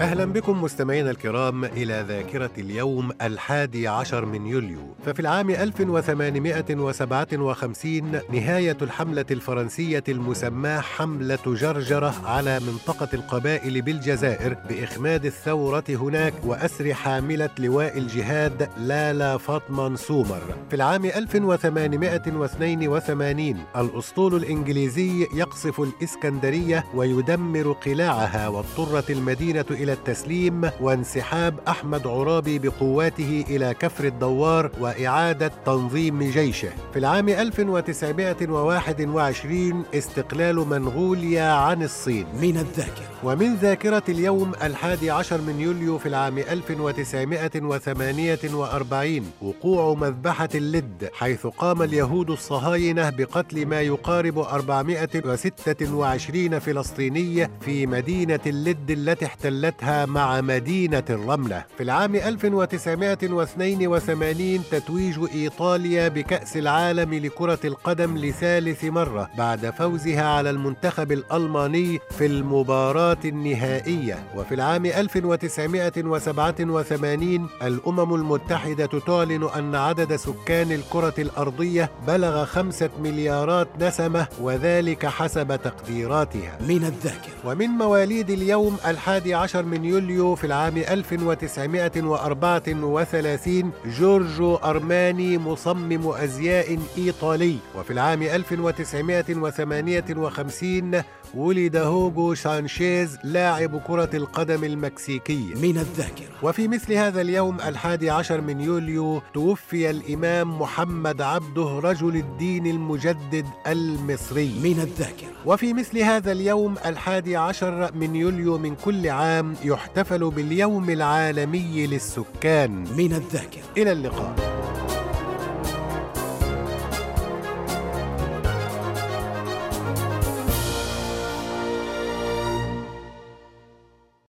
أهلا بكم مستمعينا الكرام إلى ذاكرة اليوم الحادي عشر من يوليو. ففي العام 1857 نهاية الحملة الفرنسية المسماة حملة جرجرة على منطقة القبائل بالجزائر بإخماد الثورة هناك وأسر حاملة لواء الجهاد لالا فاطمة سومر في العام 1882 الأسطول الإنجليزي يقصف الإسكندرية ويدمر قلاعها واضطرت المدينة إلى إلى التسليم وانسحاب أحمد عرابي بقواته إلى كفر الدوار وإعادة تنظيم جيشه. في العام 1921 استقلال منغوليا عن الصين. من الذاكرة. ومن ذاكرة اليوم الحادي عشر من يوليو في العام 1948 وقوع مذبحة اللد حيث قام اليهود الصهاينة بقتل ما يقارب 426 فلسطيني في مدينة اللد التي احتلتها مع مدينة الرملة. في العام 1982 تتويج إيطاليا بكأس العالم لكرة القدم لثالث مرة بعد فوزها على المنتخب الألماني في المباراة النهائية. وفي العام 1987 الأمم المتحدة تعلن أن عدد سكان الكرة الأرضية بلغ خمسة مليارات نسمة وذلك حسب تقديراتها. من الذاكرة. ومن مواليد اليوم الحادي عشر من يوليو في العام 1934 جورجو أرماني مصمم أزياء إيطالي. وفي العام 1958 ولد هوغو سانشيز لاعب كرة القدم المكسيكي. من الذاكرة. وفي مثل هذا اليوم الحادي عشر من يوليو توفي الإمام محمد عبده رجل الدين المجدد المصري. من الذاكرة. وفي مثل هذا اليوم الحادي عشر من يوليو من كل عام يحتفل باليوم العالمي للسكان. من الذاكرة. إلى اللقاء.